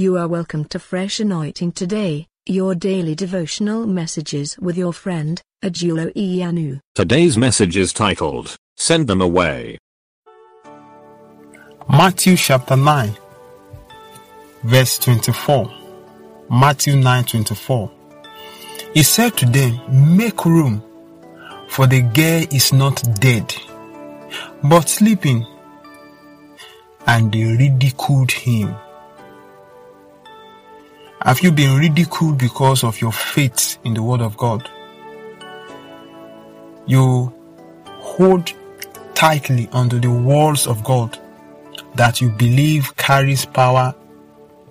You are welcome to Fresh Anointing today, your daily devotional messages with your friend, Ajulo Iyanu. Today's message is titled, Send Them Away. Matthew chapter 9, verse 24. Matthew 9 24. He said to them, Make room, for the girl is not dead, but sleeping. And they ridiculed him. Have you been ridiculed because of your faith in the Word of God? You hold tightly onto the words of God that you believe carries power,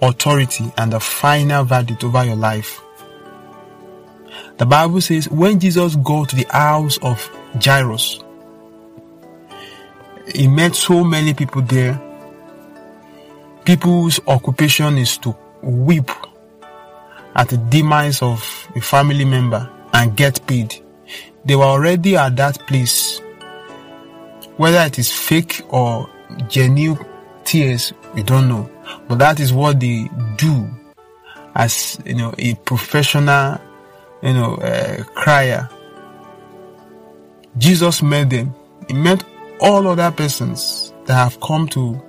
authority, and the final verdict over your life. The Bible says when Jesus got to the house of Jairus, he met so many people there. People's occupation is to weep at the demise of a family member and get paid. They were already at that place. Whether it is fake or genuine tears, we don't know. But that is what they do as you know a professional, you know, uh, crier. Jesus met them. He met all other persons that have come to,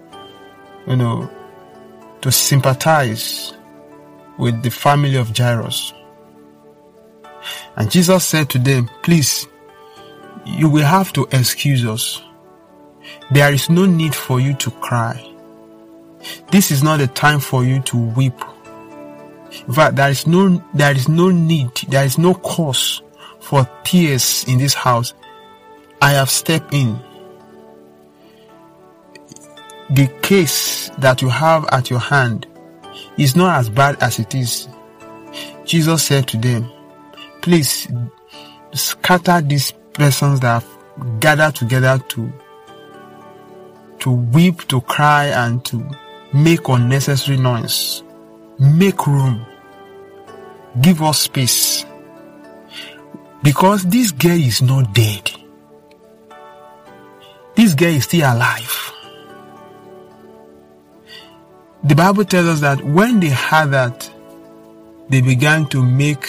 you know, to sympathize with the family of Jairus. And Jesus said to them, Please, you will have to excuse us. There is no need for you to cry. This is not the time for you to weep. In fact, there is no, there is no need, there is no cause for tears in this house. I have stepped in. The case that you have at your hand is not as bad as it is. Jesus said to them, please scatter these persons that have gathered together to to weep, to cry, and to make unnecessary noise. Make room. Give us space. Because this girl is not dead. This girl is still alive. The Bible tells us that when they heard that, they began to make,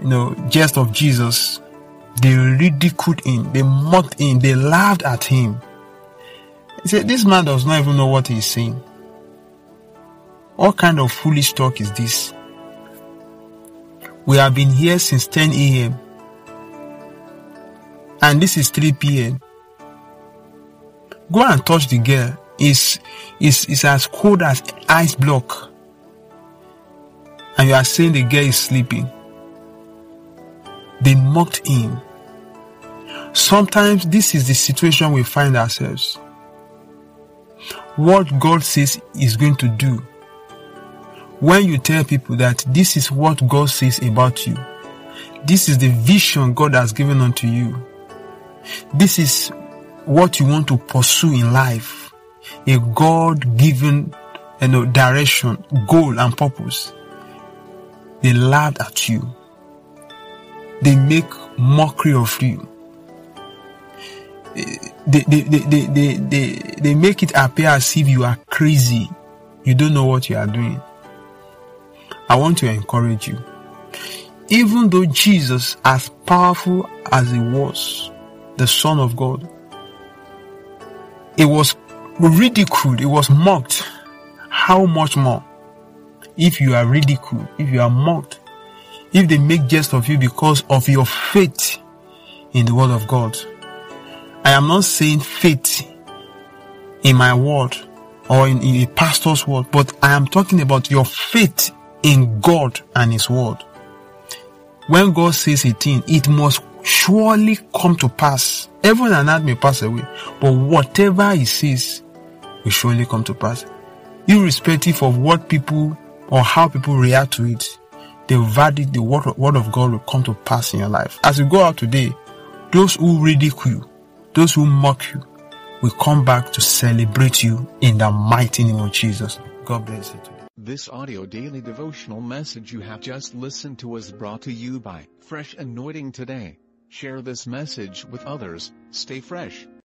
you know, jest of Jesus. They ridiculed him. They mocked him. They laughed at him. He said, this man does not even know what he's saying. What kind of foolish talk is this? We have been here since 10 a.m. And this is 3 p.m. Go and touch the girl. It's, it's, it's as cold as ice block. And you are saying the girl is sleeping. They mocked him. Sometimes this is the situation we find ourselves what God says is going to do. When you tell people that this is what God says about you, this is the vision God has given unto you, this is what you want to pursue in life, a God given you know, direction, goal, and purpose, they laugh at you. They make mockery of you eh, they, they, they, they, they, they, they make it appear as if you are crazy. You don't know what you are doing. I want to encourage you. Even though Jesus, as powerful as he was, the Son of God, it was ridiculed, it was mocked. How much more? If you are ridiculed, if you are mocked, if they make jest of you because of your faith in the Word of God, I am not saying faith in my word or in, in a pastor's word, but I am talking about your faith in God and His word. When God says a thing, it must surely come to pass. Heaven and earth may pass away, but whatever He says will surely come to pass. Irrespective of what people or how people react to it, the verdict, the word, word of God will come to pass in your life. As you go out today, those who ridicule, you, those who mock you will come back to celebrate you in the mighty name of Jesus. God bless you. This audio daily devotional message you have just listened to was brought to you by Fresh Anointing Today. Share this message with others. Stay fresh.